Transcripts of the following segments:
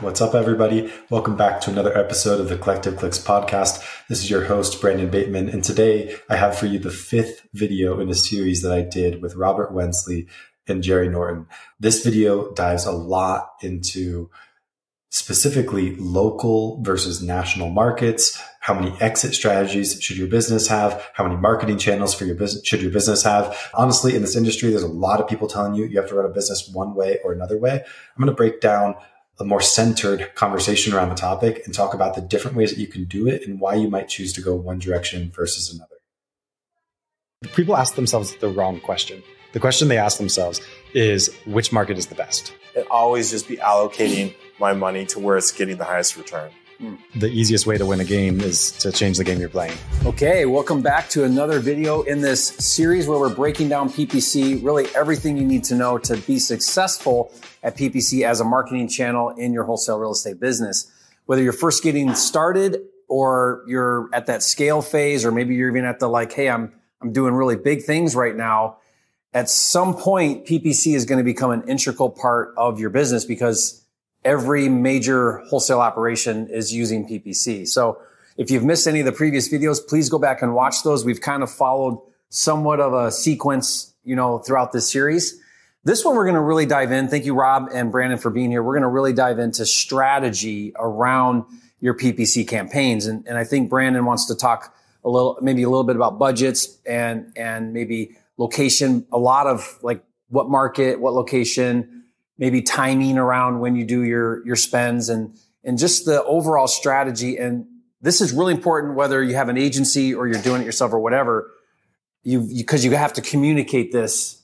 What's up, everybody? Welcome back to another episode of the Collective Clicks podcast. This is your host, Brandon Bateman, and today I have for you the fifth video in a series that I did with Robert Wensley and Jerry Norton. This video dives a lot into specifically local versus national markets. How many exit strategies should your business have? How many marketing channels for your business should your business have? Honestly, in this industry, there's a lot of people telling you you have to run a business one way or another way. I'm going to break down a more centered conversation around the topic and talk about the different ways that you can do it and why you might choose to go one direction versus another. People ask themselves the wrong question. The question they ask themselves is which market is the best? And always just be allocating my money to where it's getting the highest return. The easiest way to win a game is to change the game you're playing. Okay, welcome back to another video in this series where we're breaking down PPC, really everything you need to know to be successful at PPC as a marketing channel in your wholesale real estate business. Whether you're first getting started or you're at that scale phase, or maybe you're even at the like, hey, I'm I'm doing really big things right now. At some point, PPC is going to become an integral part of your business because every major wholesale operation is using PPC. So if you've missed any of the previous videos, please go back and watch those. We've kind of followed somewhat of a sequence, you know, throughout this series. This one, we're going to really dive in. Thank you, Rob and Brandon, for being here. We're going to really dive into strategy around your PPC campaigns. And, and I think Brandon wants to talk a little, maybe a little bit about budgets and, and maybe location, a lot of like what market, what location, maybe timing around when you do your your spends and and just the overall strategy. And this is really important whether you have an agency or you're doing it yourself or whatever. You because you, you have to communicate this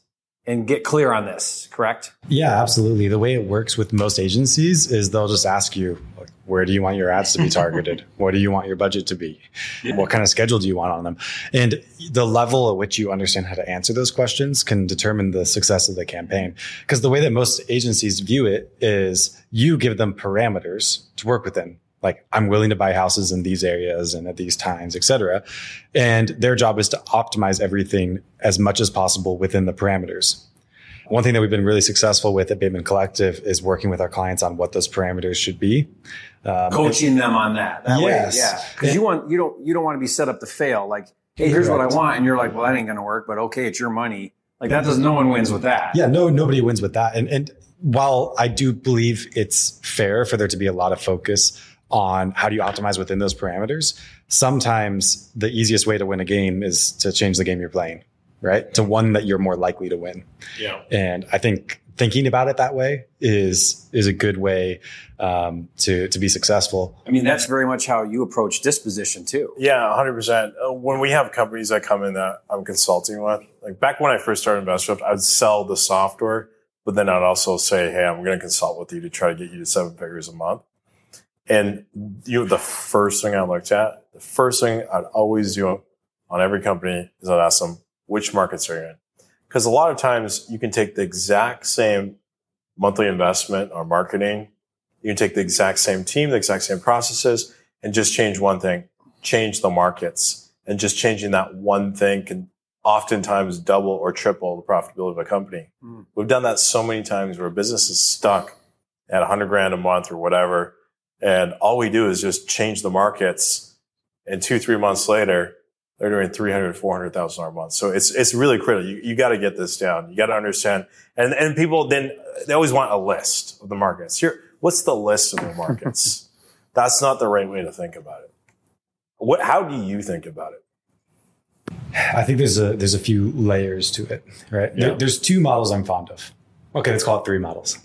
and get clear on this correct yeah absolutely the way it works with most agencies is they'll just ask you where do you want your ads to be targeted? what do you want your budget to be? Yeah. What kind of schedule do you want on them? And the level at which you understand how to answer those questions can determine the success of the campaign. Because the way that most agencies view it is you give them parameters to work within. Like I'm willing to buy houses in these areas and at these times, et cetera. And their job is to optimize everything as much as possible within the parameters. One thing that we've been really successful with at Bateman Collective is working with our clients on what those parameters should be. Um, Coaching them on that. that yes. Way, yeah. Because you want you don't you don't want to be set up to fail. Like, hey, here's what I want, and you're like, well, that ain't gonna work. But okay, it's your money. Like that does no one wins with that. Yeah, no, nobody wins with that. And and while I do believe it's fair for there to be a lot of focus on how do you optimize within those parameters, sometimes the easiest way to win a game is to change the game you're playing right? To one that you're more likely to win. Yeah. And I think thinking about it that way is is a good way um, to to be successful. I mean, that's very much how you approach disposition too. Yeah, hundred uh, percent. When we have companies that come in that I'm consulting with, like back when I first started InvestSwift, I'd sell the software, but then I'd also say, "Hey, I'm going to consult with you to try to get you to seven figures a month." And you the first thing I looked at, the first thing I'd always do on every company is I'd ask them, which markets are you in? Because a lot of times you can take the exact same monthly investment or marketing, you can take the exact same team, the exact same processes, and just change one thing, change the markets. And just changing that one thing can oftentimes double or triple the profitability of a company. Mm. We've done that so many times where a business is stuck at 100 grand a month or whatever. And all we do is just change the markets. And two, three months later, they're doing 300, 400,000 a month. So it's, it's really critical. You, you got to get this down. You got to understand. And, and people then, they always want a list of the markets. Here, what's the list of the markets? That's not the right way to think about it. What, how do you think about it? I think there's a, there's a few layers to it, right? Yeah. There, there's two models I'm fond of. Okay, let's call it three models.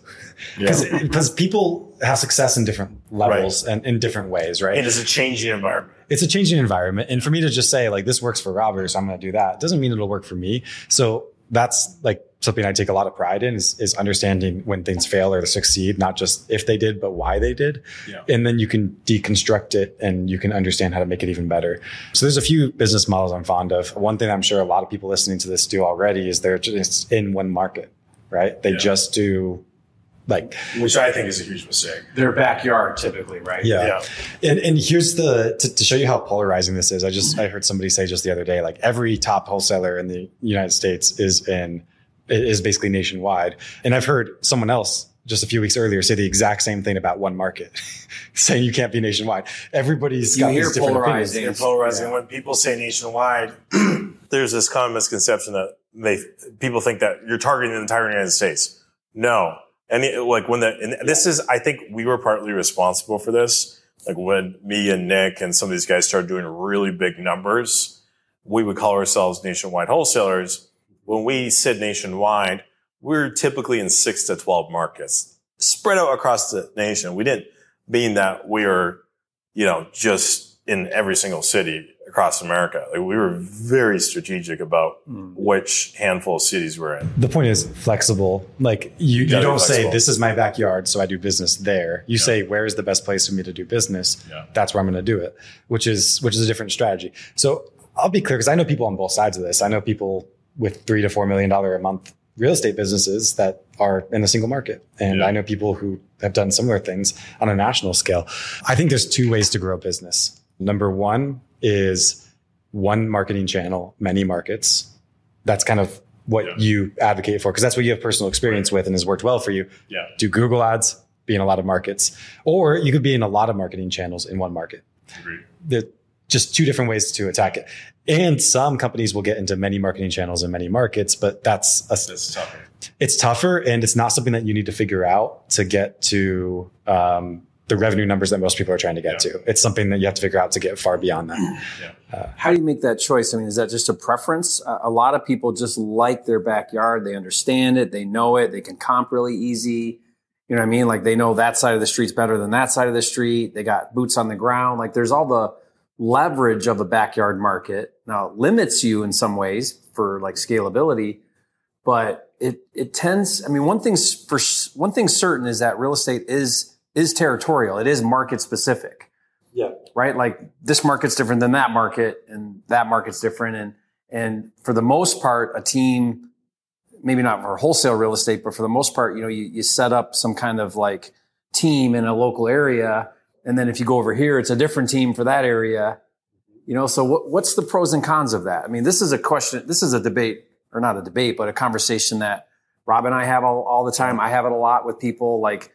Because yeah. people have success in different levels right. and in different ways, right? It is a changing environment. It's a changing environment. And for me to just say like this works for Robert, so I'm gonna do that, doesn't mean it'll work for me. So that's like something I take a lot of pride in is, is understanding when things fail or succeed, not just if they did, but why they did. Yeah. And then you can deconstruct it and you can understand how to make it even better. So there's a few business models I'm fond of. One thing I'm sure a lot of people listening to this do already is they're just in one market, right? They yeah. just do like which I think is a huge mistake. Their backyard, typically, right? Yeah. yeah. And and here's the to, to, show you how polarizing this is. I just I heard somebody say just the other day, like every top wholesaler in the United States is in is basically nationwide. And I've heard someone else just a few weeks earlier say the exact same thing about one market, saying you can't be nationwide. Everybody's You got hear these different polarizing. opinions. They're polarizing. When people say nationwide, there's this common misconception that they people think that you're targeting the entire United States. No, and like when the and this is, I think we were partly responsible for this. Like when me and Nick and some of these guys started doing really big numbers, we would call ourselves nationwide wholesalers. When we said nationwide, we're typically in six to twelve markets spread out across the nation. We didn't mean that we are, you know, just in every single city across America. Like we were very strategic about hmm. which handful of cities we're in. The point is flexible. Like you, you gotta don't say this is my backyard, so I do business there. You say where is the best place for me to do business? Yeah. That's where I'm going to do it, which is which is a different strategy. So I'll be clear because I know people on both sides of this. I know people with three to four million dollar a month real estate businesses that are in a single market, and Yeah. I know people who have done similar things on a national scale. I think there's two ways to grow business. Number one is one marketing channel, many markets. That's kind of what Yeah. you advocate for because that's what you have personal experience with and has worked well for you. Yeah. Do Google ads, be in a lot of markets, or you could be in a lot of marketing channels in one market. Agreed. There just two different ways to attack it. And some companies will get into many marketing channels in many markets, but that's a, That's tougher. it's tougher and it's not something that you need to figure out to get to um, the revenue numbers that most people are trying to get Yeah. to. It's something that you have to figure out to get far beyond that. How do you make that choice? I mean, is that just a preference? A a lot of people just like their backyard. They understand it. They know it. They can comp really easy. You know what I mean? Like they know that side of the street's better than that side of the street. They got boots on the ground. Like there's all the leverage of a backyard market. Now it limits you in some ways for like scalability, but it it tends. I mean, one thing's for one thing certain is that real estate is is territorial. It is market specific Yeah. right? Like this market's different than that market, and that market's different. And and for the most part, a team, maybe not for wholesale real estate, but for the most part, you know, you, you set up some kind of like team in a local area, and then if you go over here, it's a different team for that area. You know, so what, what's the pros and cons of that? I mean, this is a question. This is a debate, or not a debate, but a conversation that Rob and I have all, all the time. I have it a lot with people. Like,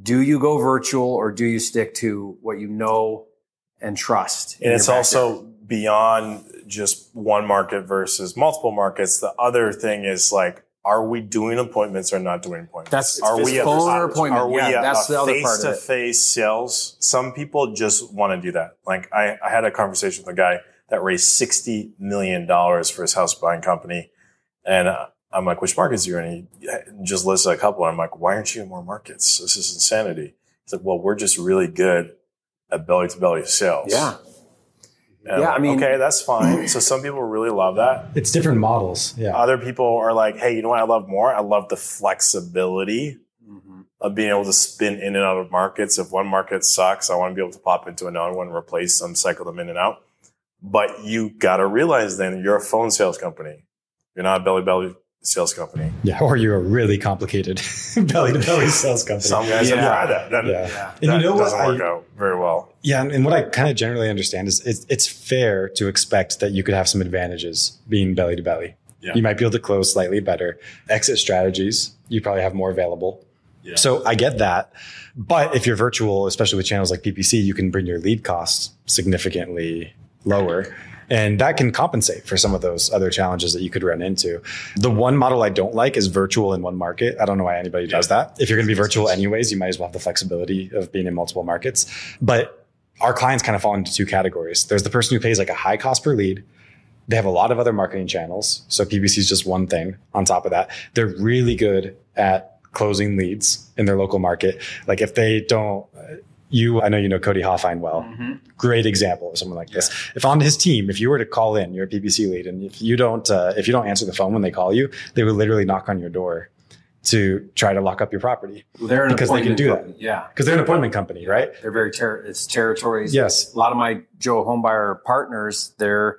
do you go virtual or do you stick to what you know and trust? And it's also beyond just one market versus multiple markets. The other thing is like, are we doing appointments or not doing appointments? That's- are we a- phone or appointment. Are we Yeah, that's the other part of it. face-to-face sales? Some people just want to do that. Like I, I had a conversation with a guy that raised sixty million dollars for his house buying company, and uh, I'm like, "Which markets are you in?" He just listed a couple. And I'm like, "Why aren't you in more markets? This is insanity." He's like, "Well, we're just really good at belly-to-belly sales." Yeah. And I'm Yeah, I mean- okay, that's fine. So some people really love that. It's different models. Yeah. Other people are like, hey, you know what I love more? I love the flexibility Mhm. of being able to spin in and out of markets. If one market sucks, I want to be able to pop into another one, replace them, cycle them in and out. But you got to realize then you're a phone sales company. You're not a belly belly sales company. Yeah. Or you're a really complicated belly to belly sales company. Some guys have Yeah. tried that. That, yeah. Yeah. And you that know what? doesn't work I- out very well. Yeah, and, and what I kind of generally understand is it's, it's fair to expect that you could have some advantages being belly to belly. You might be able to close slightly better. Exit strategies, you probably have more available. Yeah. So I get that. But if you're virtual, especially with channels like PPC, you can bring your lead costs significantly lower. And that can compensate for some of those other challenges that you could run into. The one model I don't like is virtual in one market. I don't know why anybody does that. If you're going to be virtual anyways, you might as well have the flexibility of being in multiple markets. But our clients kind of fall into two categories. There's the person who pays like a high cost per lead. They have a lot of other marketing channels. So PPC is just one thing on top of that. They're really good at closing leads in their local market. Like if they don't, you, I know you know Cody Hofhine well. Great example of someone like this. If on his team, if you were to call in, you're a PPC lead, and if you don't, uh, if you don't answer the phone when they call you, they would literally knock on your door to try to lock up your property They're an Because they can do that. Yeah. because they're an appointment company, right? They're very ter- it's territories. Yes. A lot of my Joe Homebuyer partners, they're,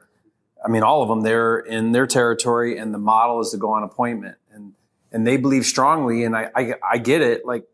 I mean, all of them, they're in their territory, and the model is to go on appointment, and and they believe strongly, and I I, I get it. Like,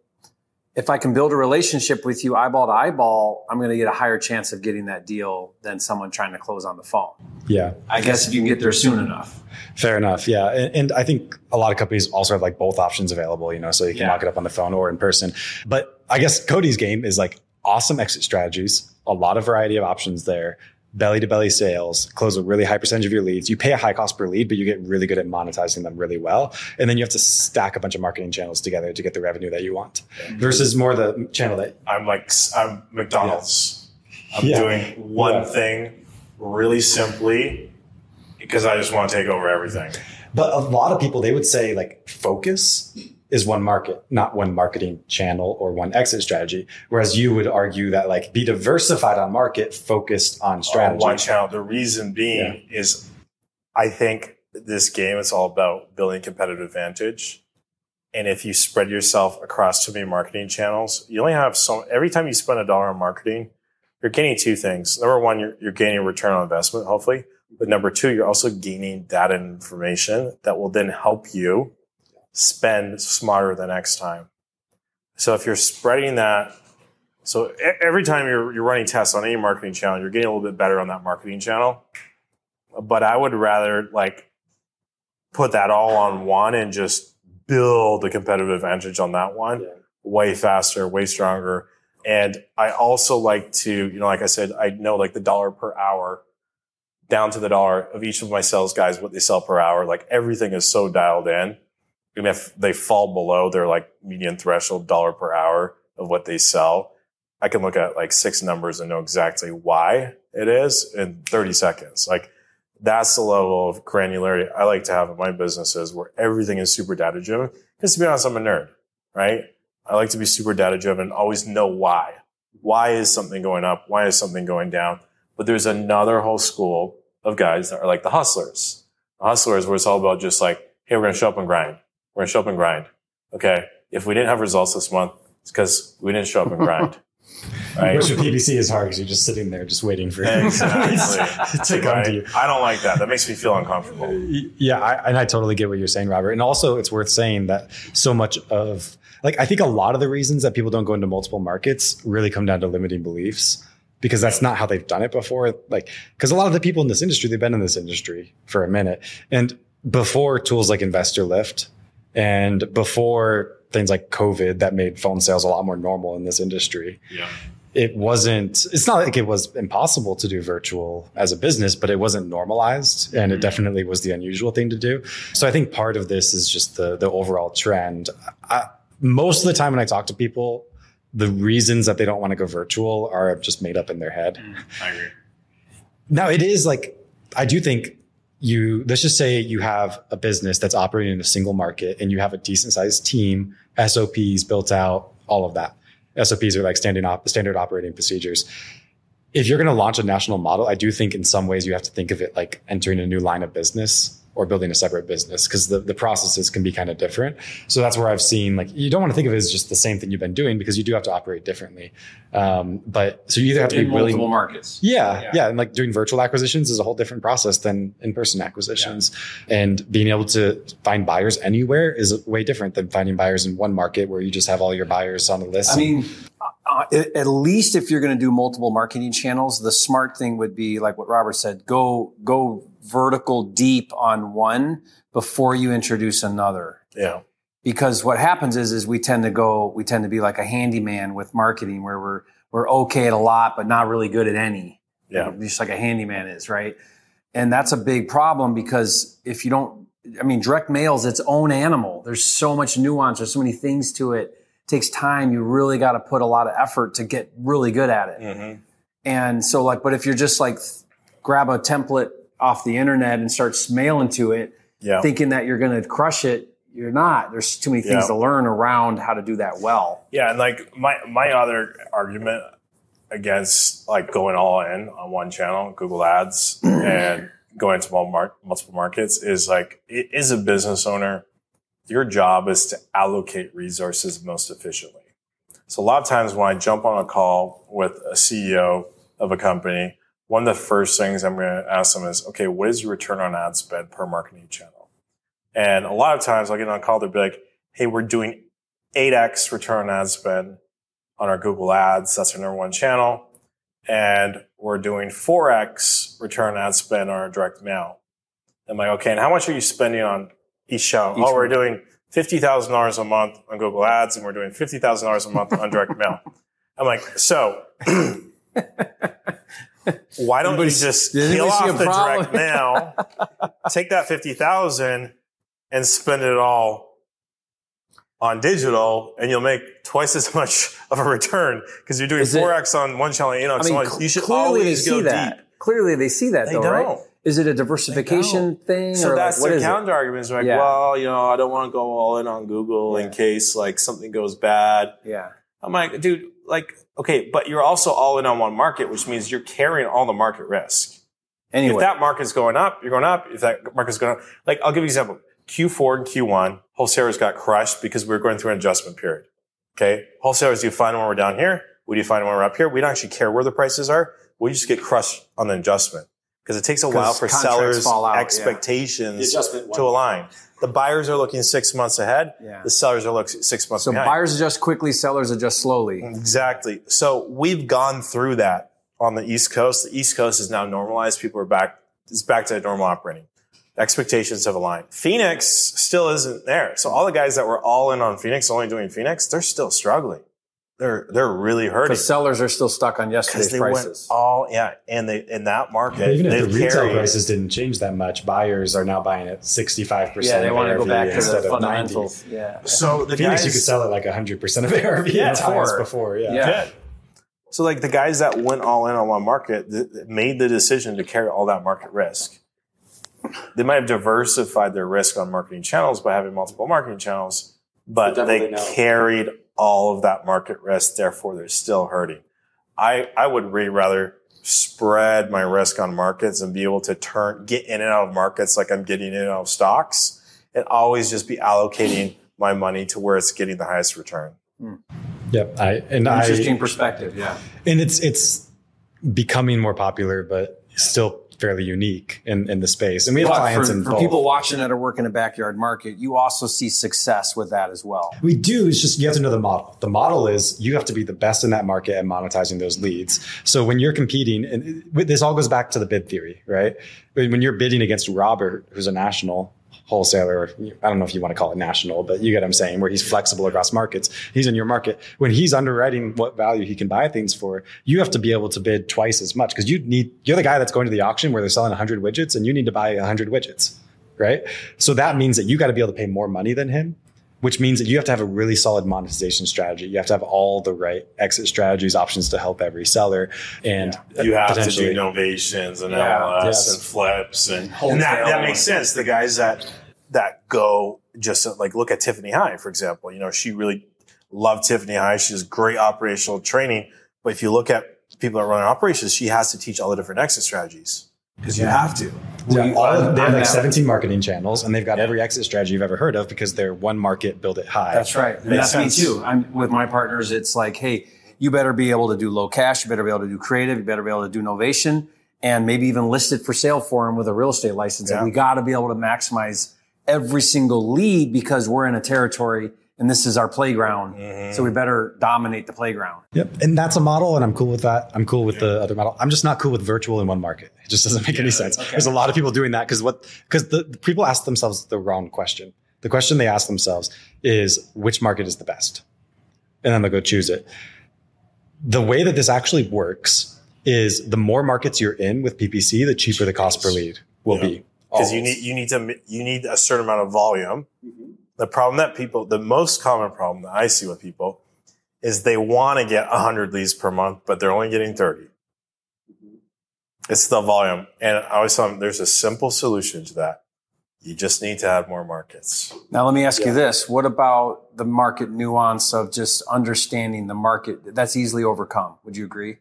if I can build a relationship with you eyeball to eyeball, I'm going to get a higher chance of getting that deal than someone trying to close on the phone. Yeah. I guess if you can get there soon enough. Fair enough. Yeah. And, and, I think a lot of companies also have like both options available, you know, so you can yeah. lock it up on the phone or in person. But I guess Cody's game is like awesome exit strategies, a lot of variety of options there, belly to belly sales, close a really high percentage of your leads. You pay a high cost per lead, but you get really good at monetizing them really well. And then you have to stack a bunch of marketing channels together to get the revenue that you want versus more the channel that I'm like, I'm McDonald's. Yeah. I'm yeah. doing one yeah. thing really simply because I just want to take over everything. But a lot of people, they would say like focus is one market, not one marketing channel or one exit strategy. Whereas you would argue that like be diversified on market, focused on strategy. On one channel. The reason being yeah. is I think this game is all about building competitive advantage. And if you spread yourself across too many marketing channels, you only have so every time you spend a dollar on marketing, you're gaining two things. Number one, you're, you're gaining return on investment, hopefully. But number two, you're also gaining data and information that will then help you spend smarter the next time. So if you're spreading that, so every time you're, you're running tests on any marketing channel, you're getting a little bit better on that marketing channel. But I would rather like put that all on one and just build a competitive advantage on that one yeah. way faster, way stronger. And I also like to, you know, like I said, I know like the dollar per hour down to the dollar of each of my sales guys, what they sell per hour. Like everything is so dialed in and if they fall below their like median threshold dollar per hour of what they sell, I can look at like six numbers and know exactly why it is in 30 seconds. Like that's the level of granularity I like to have in my businesses where everything is super data driven. Because to be honest, I'm a nerd, right? I like to be super data driven, and always know why. Why is something going up? Why is something going down? But there's another whole school of guys that are like the hustlers. The hustlers where it's all about just like, hey, we're going to show up and grind. We're gonna show up and grind. Okay. If we didn't have results this month, it's because we didn't show up and grind. Right. Which with PPC is hard because you're just sitting there just waiting for exactly. to come right? to you. I don't like that. That makes me feel uncomfortable. Yeah, I, and I totally get what you're saying, Robert. And also, it's worth saying that so much of like I think a lot of the reasons that people don't go into multiple markets really come down to limiting beliefs because that's not how they've done it before. Like, because a lot of the people in this industry, they've been in this industry for a minute, and before tools like Investor Lift and before things like COVID that made phone sales a lot more normal in this industry. Yeah. It wasn't, it's not like it was impossible to do virtual as a business, but it wasn't normalized and mm-hmm. it definitely was the unusual thing to do. So I think part of this is just the, the overall trend. I, most of the time when I talk to people, the reasons that they don't want to go virtual are just made up in their head. Mm, I agree. Now it is like, I do think you let's just say you have a business that's operating in a single market and you have a decent sized team, SOPs built out, all of that. SOPs are like standing op- standard operating procedures. If you're going to launch a national model, I do think in some ways you have to think of it like entering a new line of business or building a separate business because the, the processes can be kind of different. So that's where I've seen like you don't want to think of it as just the same thing you've been doing because you do have to operate differently. Um, but so you either have to in be willing multiple markets. Yeah, yeah, yeah, and like doing virtual acquisitions is a whole different process than in person acquisitions, yeah. and being able to find buyers anywhere is way different than finding buyers in one market where you just have all your buyers on the list. I mean. Uh, at least if you're going to do multiple marketing channels, the smart thing would be like what Robert said: go go vertical deep on one before you introduce another. Yeah. Because what happens is, is we tend to go, we tend to be like a handyman with marketing where we're, we're okay at a lot, but not really good at any. Yeah. Just like a handyman is, right? And that's a big problem because if you don't, I mean, direct mail is its own animal. There's so much nuance. There's so many things to it. it takes time. You really got to put a lot of effort to get really good at it. Mm-hmm. And so like, but if you're just like, grab a template off the internet and starts mailing to it, yeah. thinking that you're going to crush it. You're not. There's too many things yeah. to learn around how to do that well. Yeah, and like my my other argument against like going all in on one channel, Google Ads, and going to multiple markets is like it is a business owner. Your job is to allocate resources most efficiently. So a lot of times when I jump on a call with a CEO of a company, one of the first things I'm going to ask them is, okay, what is your return on ad spend per marketing channel? And a lot of times I'll get on a call, they'll be like, hey, we're doing 8x return on ad spend on our Google ads. That's our number one channel. And we're doing 4x return on ad spend on our direct mail. I'm like, okay, and how much are you spending on each channel? Each oh, we're doing fifty thousand dollars a month on Google Ads, and we're doing fifty thousand dollars a month on direct mail. I'm like, so why don't you just peel off the problem? direct mail, take that fifty thousand, and spend it all on digital, and you'll make twice as much of a return because you're doing Is four x on one channel, eight I x mean, on. cl- You should clearly they always see go that. deep. Clearly they see that They though, don't. right? Is it a diversification thing So or that's like, what their is it? counter argument. Is like, Yeah. well, you know, I don't want to go all in on Google Yeah. in case like something goes bad. Yeah. I'm like, dude, like, okay, but you're also all in on one market, which means you're carrying all the market risk. Anyway, If that market's going up, you're going up. If that market's going up, like, I'll give you an example. Q4 and Q1, wholesalers got crushed because we were going through an adjustment period. Okay. Wholesalers, do you find them when we're down here? We do you find them when we're up here? We don't actually care where the prices are. We just get crushed on the adjustment because it takes a while for sellers' out, expectations adjustment to align. The buyers are looking six months ahead. Yeah. The sellers are looking six months ahead. so behind. buyers adjust quickly, sellers adjust slowly. Exactly. So we've gone through that on the East Coast. The East Coast is now normalized. People are back. It's back to normal operating. Expectations have aligned. Phoenix still isn't there. So all the guys that were all in on Phoenix, only doing Phoenix, they're still struggling. They're they're really hurting Because sellers are still stuck on yesterday's they prices. went all yeah, and they in that market But even if the retail carried- prices didn't change that much, buyers are now buying at 65% yeah, they want to go back to instead the of 90. fundamentals. Yeah. So the Phoenix, guys you could sell it like 100% of ARV Yeah, as high as before. before. Yeah. Yeah. Good. So like the guys that went all in on one market th- th- made the decision to carry all that market risk. They might have diversified their risk on marketing channels by having multiple marketing channels, but The they they know. carried all of that market risk. Therefore, they're still hurting. I, I would really rather spread my risk on markets and be able to turn, get in and out of markets like I'm getting in and out of stocks and always just be allocating my money to where it's getting the highest return. Hmm. Yep. I, and I, Interesting perspective. Yeah. and it's, it's becoming more popular, but still fairly unique in, in the space. And we have But clients for, for both. people watching that are working a backyard market, you also see success with that as well. We do. It's just you have to know the model. The model is you have to be the best in that market at monetizing those leads. So when you're competing, and this all goes back to the bid theory, right? When you're bidding against Robert, who's a national wholesaler, I don't know if you want to call it national, but you get what I'm saying, where he's flexible across markets. He's in your market. When he's underwriting what value he can buy things for, you have to be able to bid twice as much because you need, you're the guy that's going to the auction where they're selling 100 widgets and you need to buy 100 widgets, right? So that means that you got to be able to pay more money than him which means that you have to have a really solid monetization strategy. You have to have all the right exit strategies, options to help every seller, and you have to do novations and Yeah, MLS yes. and flips and, and that, that makes sense. The guys that that go just like look at Tiffany High, for example. You know, she really loved Tiffany High. She has great operational training. But if you look at people that run operations, she has to teach all the different exit strategies because you have to. Yeah, all they have like out. 17 marketing channels, and they've got every exit strategy you've ever heard of because they're one market, build it high. That's right. That's me too. I'm with my partners. It's like, hey, you better be able to do low cash. You better be able to do creative. You better be able to do novation and maybe even list it for sale for them with a real estate license. Yeah. And we got to be able to maximize every single lead because we're in a territory and this is our playground. Mm-hmm. So we better dominate the playground. Yep. And that's a model, and I'm cool with that. I'm cool with the other model. I'm just not cool with virtual in one market. It just doesn't make any sense. There's a lot of people doing that because what because the, the people ask themselves the wrong question. The question they ask themselves is which market is the best? And then they'll go choose it. The way that this actually works is the more markets you're in with PPC, the cheaper the cost per lead will Yeah. be. because you need you need to you need a certain amount of volume. The problem that people, the most common problem that I see with people, is they want to get hundred leads per month, but they're only getting thirty. Mm-hmm. It's the volume, and I always tell them there's a simple solution to that. You just need to have more markets. Now, let me ask you this. What about the market nuance of just understanding the market? That's easily overcome. Would you agree?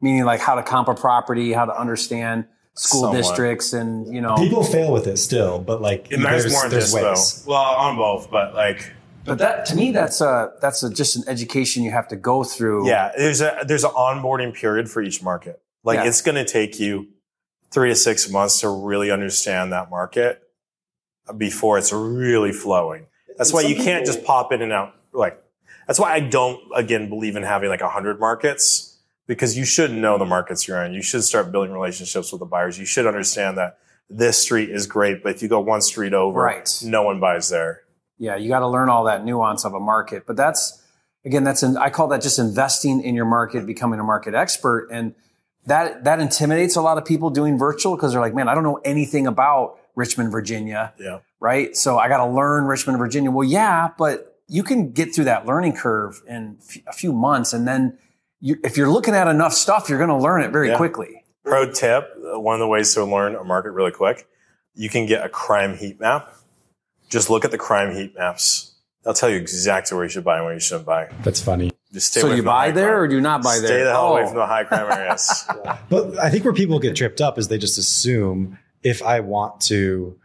Meaning like how to comp a property, how to understand school Somewhat. districts and, you know, People fail with it still, but like It matters there's, more there's this ways. though. Well, on both, but like but that to me, that's a, that's a, just an education you have to go through. Yeah, there's a there's an onboarding period for each market. Like Yeah. it's going to take you three to six months to really understand that market before it's really flowing. That's why you can't just pop in and out. Like that's why I don't again believe in having like a hundred markets because you should know the markets you're in. You should start building relationships with the buyers. You should understand that this street is great, but if you go one street over, Right. no one buys there. Yeah, you got to learn all that nuance of a market. But that's again, that's an, I call that just investing in your market, becoming a market expert, and that that intimidates a lot of people doing virtual because they're like, man, I don't know anything about Richmond, Virginia, Yeah. right? So I got to learn Richmond, Virginia. Well, yeah, but you can get through that learning curve in f- a few months, and then you, if you're looking at enough stuff, you're going to learn it very Yeah. quickly. Pro tip: uh, one of the ways to learn a market really quick, you can get a crime heat map. Just look at the crime heat maps. They'll tell you exactly where you should buy and where you shouldn't buy. That's funny. Just stay So you from the buy there crime. or do you not buy Stay there? Stay the hell away Oh. from the high crime areas. But I think where people get tripped up is they just assume if I want to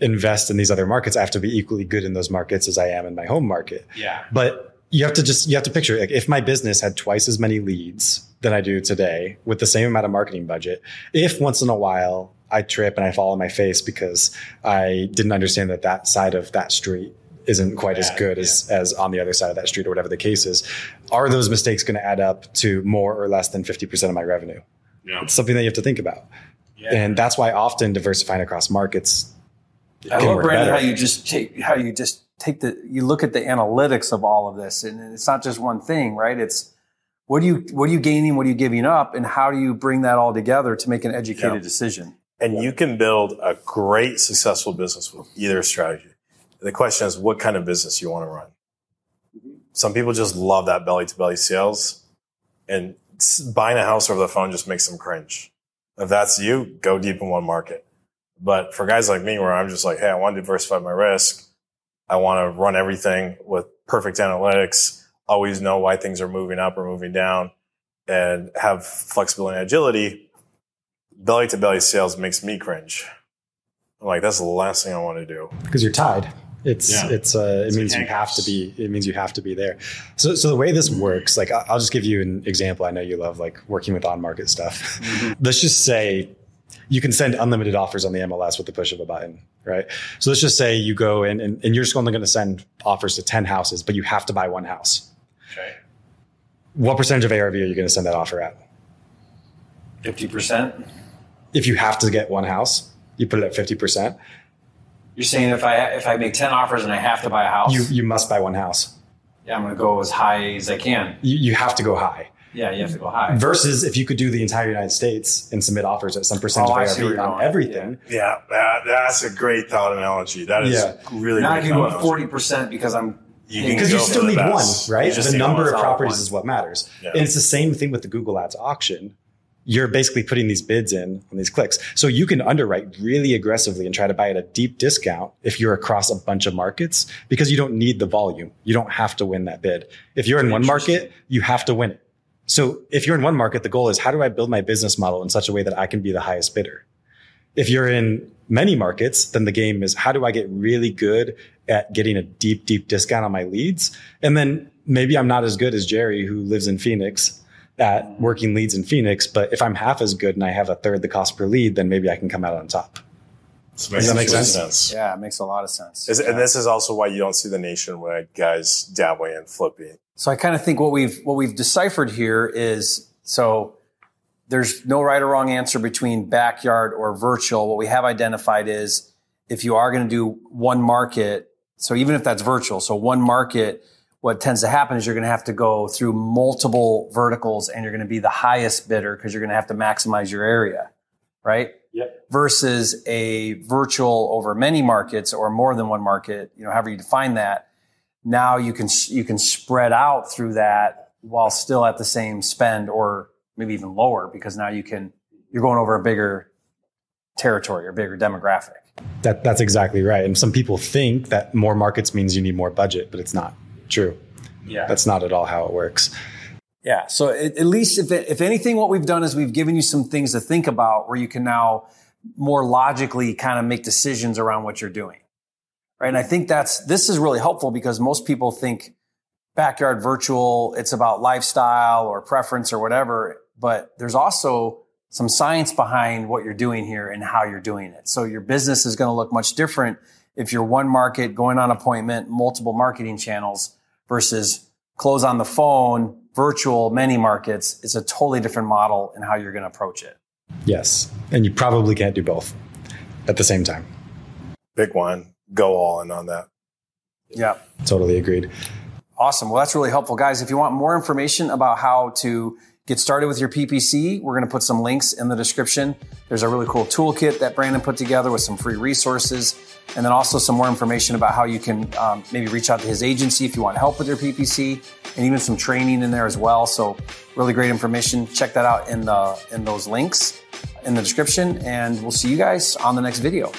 invest in these other markets, I have to be equally good in those markets as I am in my home market. Yeah. But you have to just you have to picture like if my business had twice as many leads than I do today with the same amount of marketing budget, if once in a while I trip and I fall on my face because I didn't understand that that side of that street isn't quite as good as as on the other side of that street or whatever the case is, are those mistakes going to add up to more or less than 50% of my revenue? Yeah. It's something that you have to think about. And that's why often diversifying across markets I can love work Brandon better. how you just take how you just take the you look at the analytics of all of this, and it's not just one thing, right? It's what do you what are you gaining, what are you giving up, and how do you bring that all together to make an educated Yeah. decision? And you can build a great, successful business with either strategy. The question is, what kind of business you want to run? Some people just love that belly to belly sales, and buying a house over the phone just makes them cringe. If that's you, go deep in one market. But for guys like me, where I'm just like, hey, I want to diversify my risk. I want to run everything with perfect analytics, always know why things are moving up or moving down, and have flexibility and agility belly to belly sales makes me cringe. I'm like, that's the last thing I want to do. because you're tied. It's Yeah. it's uh, it It's means you have to be it means you have to be there. So so the way this works, like I- I'll just give you an example. I know you love like working with on market stuff. let's just say you can send unlimited offers on the MLS with the push of a button, right? So let's just say you go in and, and you're just only going to send offers to ten houses, but you have to buy one house. Okay. What percentage of ARV are you going to send that offer at? Fifty percent. If you have to get one house, you put it at fifty percent. You're saying if I if I make ten offers and I have to buy a house, You you must buy one house. yeah, I'm going to go as high as I can. You, you have to go high. Yeah, you have to go high. Versus if you could do the entire United States and submit offers at some percentage Oh, I of see where ARV on everything, Yeah, that, that's a great thought analogy. That is Yeah. really Now I can go thought at forty percent because I'm because you go still need one, best. You right? The number of properties is what matters. Yeah. And it's the same thing with the Google Ads auction. You're basically putting these bids in on these clicks. So you can underwrite really aggressively and try to buy at a deep discount if you're across a bunch of markets because you don't need the volume. You don't have to win that bid. If you're in one market, you have to win it. So if you're in one market, the goal is how do I build my business model in such a way that I can be the highest bidder? If you're in many markets, then the game is how do I get really good at getting a deep, deep discount on my leads? And then maybe I'm not as good as Jerry, who lives in Phoenix, at working leads in Phoenix. But if I'm half as good and I have a third the cost per lead, then maybe I can come out on top. Does Does that make sense? yeah, it makes a lot of sense. Is- And this is also why you don't see the nationwide guys dabbling and flipping. So I kind of think what we've what we've deciphered here is so there's no right or wrong answer between backyard or virtual. What we have identified is if you are going to do one market, so even if that's virtual, so one market, what tends to happen is you're going to have to go through multiple verticals and you're going to be the highest bidder because you're going to have to maximize your area, right? Versus a virtual over many markets or more than one market, you know, however you define that now you can you can spread out through that while still at the same spend or maybe even lower because now you can you're going over a bigger territory or bigger demographic. That, that's exactly right. And some people think that more markets means you need more budget, but it's not true. Yeah. That's not at all how it works. Yeah. So at, at least if if anything, what we've done is we've given you some things to think about where you can now more logically kind of make decisions around what you're doing. Right. And I think that's this is really helpful because most people think backyard virtual, it's about lifestyle or preference or whatever. But there's also some science behind what you're doing here and how you're doing it. So your business is going to look much different if you're one market going on appointment, multiple marketing channels versus close on the phone, virtual, many markets. It's a totally different model in how you're going to approach it. Yes. And you probably can't do both. at the same time. Big one. Go all in on that. Yeah. Totally agreed. Awesome. Well, that's really helpful, guys. If you want more information about how to get started with your PPC, we're going to put some links in the description. There's a really cool toolkit that Brandon put together with some free resources, and then also some more information about how you can um, maybe reach out to his agency if you want help with your PPC, and even some training in there as well. So, really great information. Check that out in the in those links in the description, and we'll see you guys on the next video.